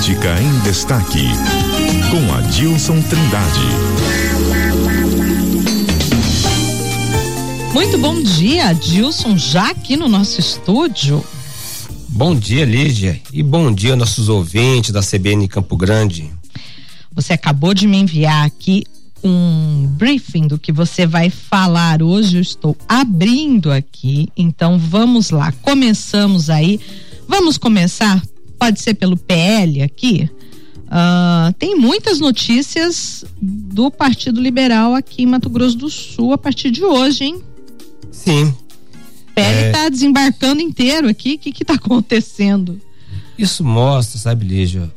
Política em Destaque, com Adilson Trindade. Muito bom dia, Adilson, já aqui no nosso estúdio. Bom dia, Lígia, e bom dia nossos ouvintes da CBN Campo Grande. Você acabou de me enviar aqui um briefing do que você vai falar hoje. Eu estou abrindo aqui, então vamos lá. Começamos aí. Vamos começar? Pode ser pelo PL aqui. Uh, tem muitas notícias do Partido Liberal aqui em Mato Grosso do Sul a partir de hoje, hein? Sim. O PL está é... desembarcando inteiro aqui. O que está acontecendo? Isso mostra, sabe, Lígia,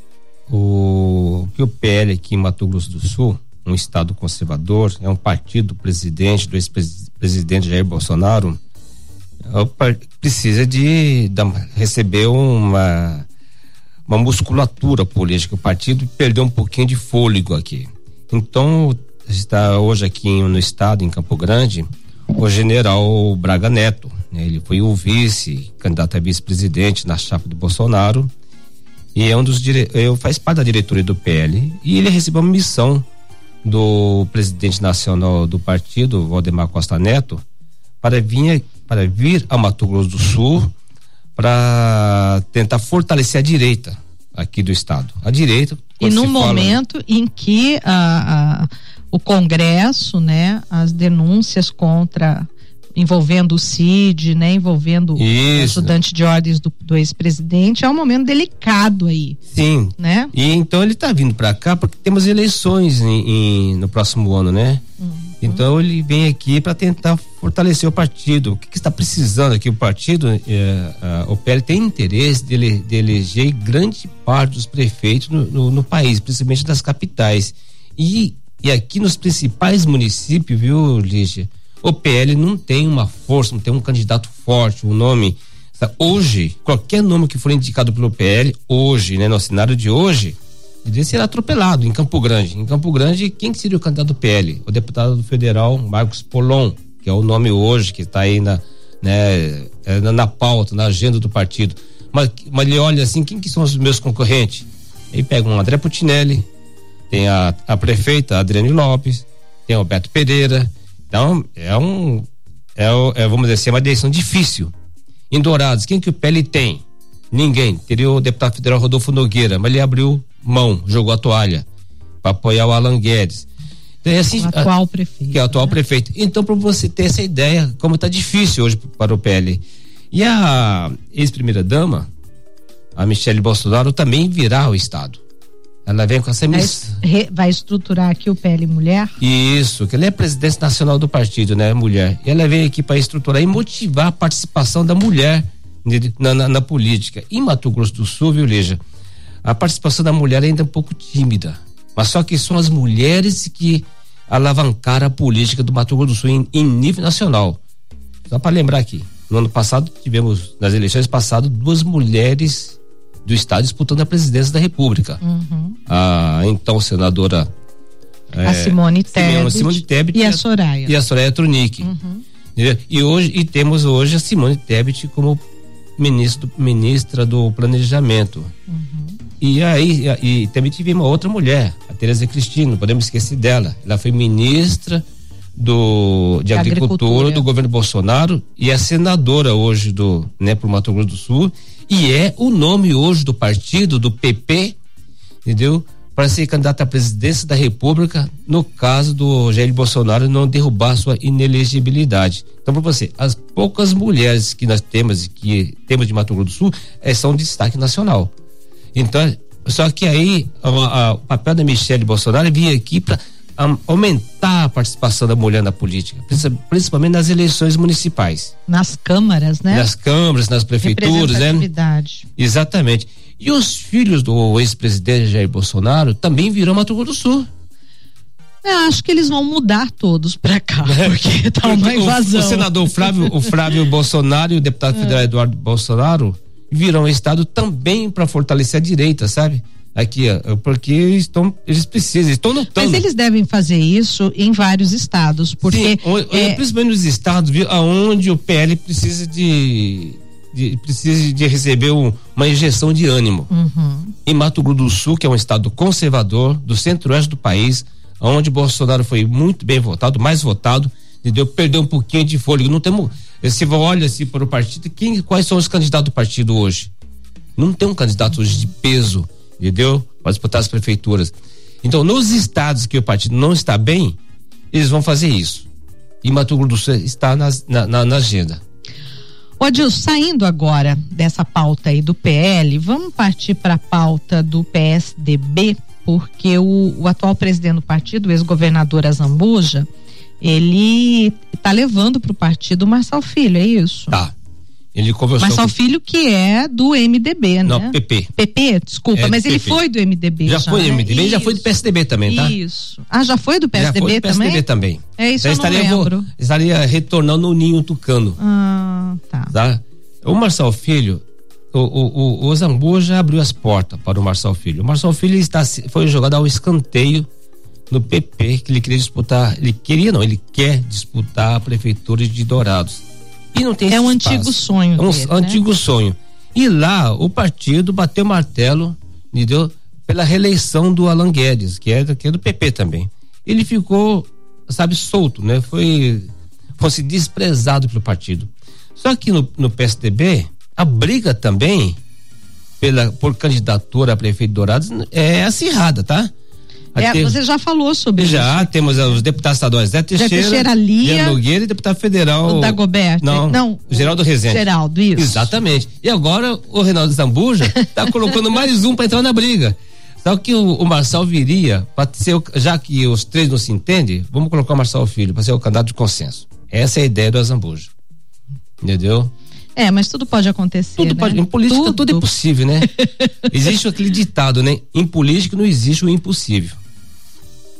o que o PL aqui em Mato Grosso do Sul um Estado conservador, é um partido presidente do ex-presidente Jair Bolsonaro, é precisa de, de receber uma, uma musculatura política. O partido perdeu um pouquinho de fôlego aqui. Então, está hoje aqui no estado, em Campo Grande, o general Braga Neto. Né? Ele foi o vice, candidato a vice-presidente na chapa do Bolsonaro. E é um dos dire... faz parte da diretoria do PL. E ele recebeu uma missão do presidente nacional do partido, Valdemar Costa Neto, para vir, para vir a Mato Grosso do Sul para tentar fortalecer a direita aqui do estado. A direita. E no momento fala... em que a, a, o Congresso, né, as denúncias contra envolvendo o CID, né, envolvendo Isso. o estudante de ordens do, do ex-presidente, é um momento delicado aí. Sim. Né? E então ele está vindo para cá porque temos eleições em, em, no próximo ano, né? Uhum. Então ele vem aqui para tentar fortalecer o partido. O que, que, está precisando aqui o partido? É, a, o PL tem interesse de, de, eleger grande parte dos prefeitos no, no, no país, principalmente das capitais. E, e aqui nos principais municípios, viu, Lígia? O PL não tem uma força, não tem um candidato forte, um nome. Hoje, qualquer nome que for indicado pelo PL, hoje, né, no cenário de hoje, ele será atropelado em Campo Grande. Em Campo Grande, quem seria o candidato do PL? O deputado federal Marcos Polon, que é o nome hoje que está aí na, né, é, na pauta, na agenda do partido. Mas, mas ele olha assim, quem que são os meus concorrentes? Aí pega um André Putinelli, tem a, a prefeita Adriane Lopes, tem o Beto Pereira, então, é um. É, é, vamos dizer assim, é uma eleição difícil. Em Dourados, quem que o PL tem? Ninguém. Teria o deputado federal Rodolfo Nogueira, mas ele abriu mão, jogou a toalha para apoiar o Alan Guedes. Então, é assim, o atual prefeito. Que é o atual né? prefeito. Então, para você ter essa ideia, como está difícil hoje para o PL. E a ex-primeira-dama, a Michelle Bolsonaro, também virá ao Estado. Ela vem com essa missão. Vai estruturar aqui o PL Mulher? Isso, que ela é presidente nacional do partido, né, mulher. E ela vem aqui para estruturar e motivar a participação da mulher na, na, na, política. Em Mato Grosso do Sul, viu, Leja? A participação da mulher ainda é um pouco tímida. Mas só que são as mulheres que alavancaram a política do Mato Grosso do Sul em, em nível nacional. Só para lembrar aqui, no ano passado tivemos, nas eleições passadas, duas mulheres do estado disputando a presidência da República. Uhum. A então senadora é, a Simone Tebet, Simone Tebet e a Soraya e a Soraya Tronic. Uhum. E hoje e temos hoje a Simone Tebet como ministro, ministra do planejamento. Uhum. E aí e, e também tive uma outra mulher, a Tereza Cristina, não podemos esquecer dela. Ela foi ministra do de agricultura, agricultura, do governo Bolsonaro e é senadora hoje do né pro Mato Grosso do Sul e é o nome hoje do partido, do PP, entendeu? Para ser candidato à presidência da República, no caso do Jair Bolsonaro não derrubar sua inelegibilidade. Então, para você, as poucas mulheres que nós temos, que temos de Mato Grosso do Sul, é, são destaque nacional. Então, só que aí a, a, o papel da Michelle Bolsonaro é vir aqui para aumentar a participação da mulher na política, principalmente nas eleições municipais. Nas câmaras, né? Nas câmaras, nas prefeituras, né? Exatamente. E os filhos do ex-presidente Jair Bolsonaro também virão Mato Grosso do Sul. Eu acho que eles vão mudar todos para cá, porque tá uma invasão. O, o senador Flávio, o Flávio Bolsonaro e o deputado federal Eduardo Bolsonaro virão ao estado também para fortalecer a direita, sabe? aqui, porque estão, eles precisam, estão lutando. Mas eles devem fazer isso em vários estados, porque Sim, é, principalmente nos estados aonde o PL precisa de, de precisa de receber um, uma injeção de ânimo. Uhum. em Mato Grosso do Sul, que é um estado conservador do centro-oeste do país, onde Bolsonaro foi muito bem votado, mais votado, entendeu? Perdeu um pouquinho de fôlego. Não temos, se olha assim para o partido, quem, quais são os candidatos do partido hoje? Não tem um candidato hoje de peso, entendeu? Para disputar as prefeituras. Então, nos estados que o partido não está bem, eles vão fazer isso. E Mato Grosso do Sul está nas, na, na, na agenda. Ô Adilson, saindo agora dessa pauta aí do PL, vamos partir para a pauta do PSDB, porque o, o atual presidente do partido, o ex-governador Azambuja, ele está levando para o partido o Marçal Filho, é isso? Tá. Ele conversou Marçal com... Filho que é do MDB, né? Não, PP. PP, desculpa, é mas PP. ele foi do MDB já. Já foi do né? MDB e já foi do PSDB também, tá? Isso. Ah, já foi do PSDB, já foi do PSDB também? também. É isso, já eu estaria, lembro. estaria retornando o ninho tucano. Ah, tá. tá? O Marçal Filho, o, o, o, o Zambu já abriu as portas para o Marçal Filho. O Marçal Filho está, foi jogado ao escanteio no PP, que ele queria disputar, ele queria não, ele quer disputar a prefeitura de Dourados. E não tem É um espaço. antigo sonho. É um dele, antigo né? sonho. E lá o partido bateu martelo, entendeu? Pela reeleição do Alan Guedes, que é, que é do PP também. Ele ficou, sabe, solto, né? Foi, fosse desprezado pelo partido. Só que no, no PSDB, a briga também pela, por candidatura a prefeito de Dourados é acirrada, tá? É, você já falou sobre já isso. temos os deputados estaduais Zé Teixeira, Teixeira, Lia, Leandro Nogueira e deputado federal O Dagoberto. não, não Geraldo Rezende. Geraldo, isso. Exatamente. E agora o Reinaldo Zambuja tá colocando mais um para entrar na briga. Só que o, o Marçal viria para ser, o- já que os três não se entendem, vamos colocar o Marçal Filho para ser o candidato de consenso. Essa é a ideia do Zambuja. Entendeu? É, mas tudo pode acontecer. Tudo né? pode, em política tudo, é possível, né? existe aquele ditado, né? Em política não existe o impossível.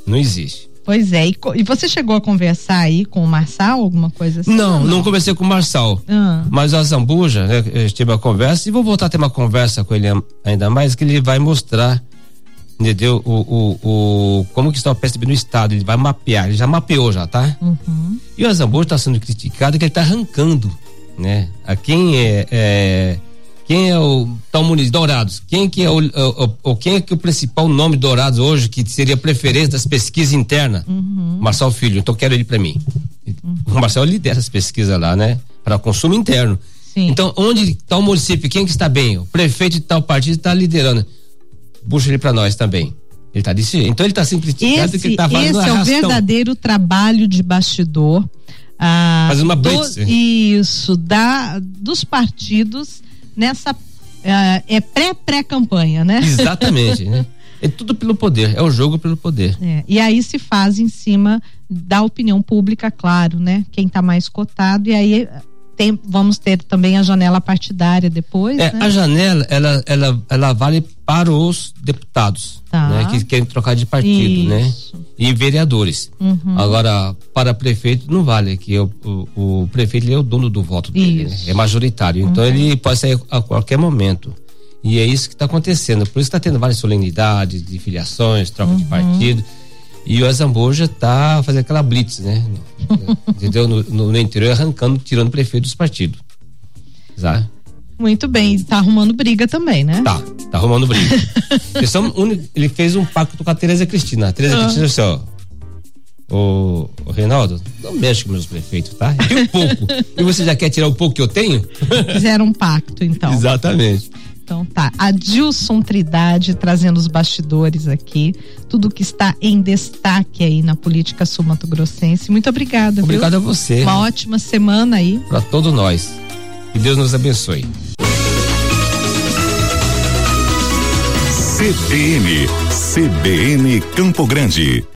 Não existe. Pois é. E, e você chegou a conversar aí com o Marçal, alguma coisa assim? Não, ou não, conversei com o Marçal. Ah, Mas a Zambuja, né, eu tive uma conversa e vou voltar a ter uma conversa com ele ainda mais, que ele vai mostrar, entendeu? O, o, o, como que está o PSDB no estado, ele vai mapear, ele já mapeou já, tá? uhum. E o Zambuja está sendo criticado que ele está arrancando, né? A quem é, é quem é o tal Muniz Dourados? Quem que é o, o, o- quem é que é o principal nome Dourados hoje que seria preferência das pesquisas internas? Marçal Filho, então quero ele para mim. O Marcel lidera as pesquisas lá, né? Para consumo interno. Sim. Então, onde está o município? Quem que está bem? O prefeito de tal partido está liderando. Puxa ele para nós também. Ele está desse jeito. Então ele está criticado que está fazendo esse é o verdadeiro trabalho de bastidor. Ah, Fazendo uma do- blitz. Isso, da, dos partidos nessa. ah, é pré-pré-campanha, né? Exatamente, né? É tudo pelo poder, é o jogo pelo poder. É, e aí se faz em cima da opinião pública, claro, né? Quem está mais cotado, e aí tem- vamos ter também a janela partidária depois, É, né? a janela, ela, ela, ela vale para os deputados, Tá. né? Que querem trocar de partido, né? Isso. E vereadores. Uhum. Agora, para prefeito, não vale, que o, o, o prefeito ele é o dono do voto dele, né? É majoritário. Então, ele pode sair a qualquer momento. E é isso que está acontecendo. Por isso está tendo várias solenidades de filiações, troca Uhum. de partido. E o Azamboja tá fazendo aquela blitz, né? Entendeu? No, no- no interior, arrancando, tirando o prefeito dos partidos. Tá? Muito bem, está arrumando briga também, né? Tá, tá arrumando briga. Ele fez um pacto com a Tereza Cristina. A Tereza Ah. Cristina disse, ó. Ô, ô, Reinaldo, não mexe com meus prefeitos, tá? E um pouco. e você já quer tirar o pouco que eu tenho? Fizeram um pacto, então. Exatamente. Então tá, Adilson Trindade trazendo os bastidores aqui, tudo que está em destaque aí na política sul-mato-grossense. Muito obrigada, viu? Obrigado a você. Uma ótima semana aí. Para todos nós. Que Deus nos abençoe. CBN, CBN Campo Grande.